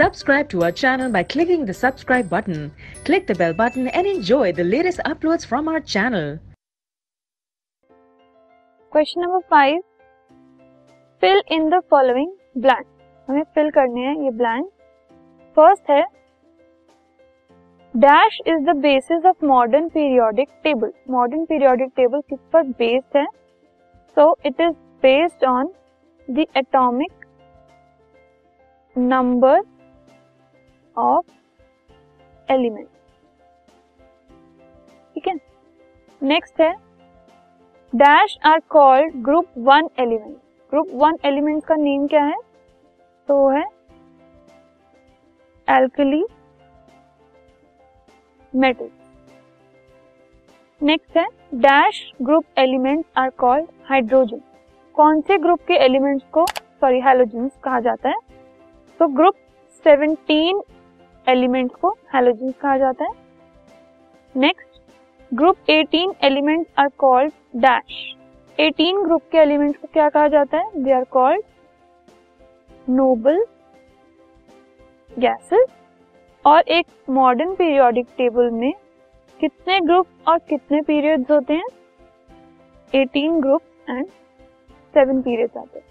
Subscribe to our channel by clicking the subscribe button. Click the bell button and enjoy the latest uploads from our channel. Question number five fill in the following blank हमें fill करने हैं ये blank first है dash is the basis of modern periodic table modern periodic table किस पर based है so it is based on the atomic number of element ठीक है? नेक्स्ट है dash are called group one element group one element का name क्या है? तो है एल्कली मेटल नेक्स्ट है dash group element are called hydrogen कौन से ग्रुप के एलिमेंट्स को सॉरी हेलोजेंस कहा जाता है? तो ग्रुप 17 एलिमेंट्स को हेलोजेंस कहा जाता है। Next group 18 elements are called dash 18 group के एलिमेंट्स को क्या कहा जाता है? They are called noble gases और एक मॉडर्न पीरियोडिक टेबल में कितने ग्रुप और कितने पीरियड्स होते हैं? 18 ग्रुप एंड 7 पीरियड्स आते हैं।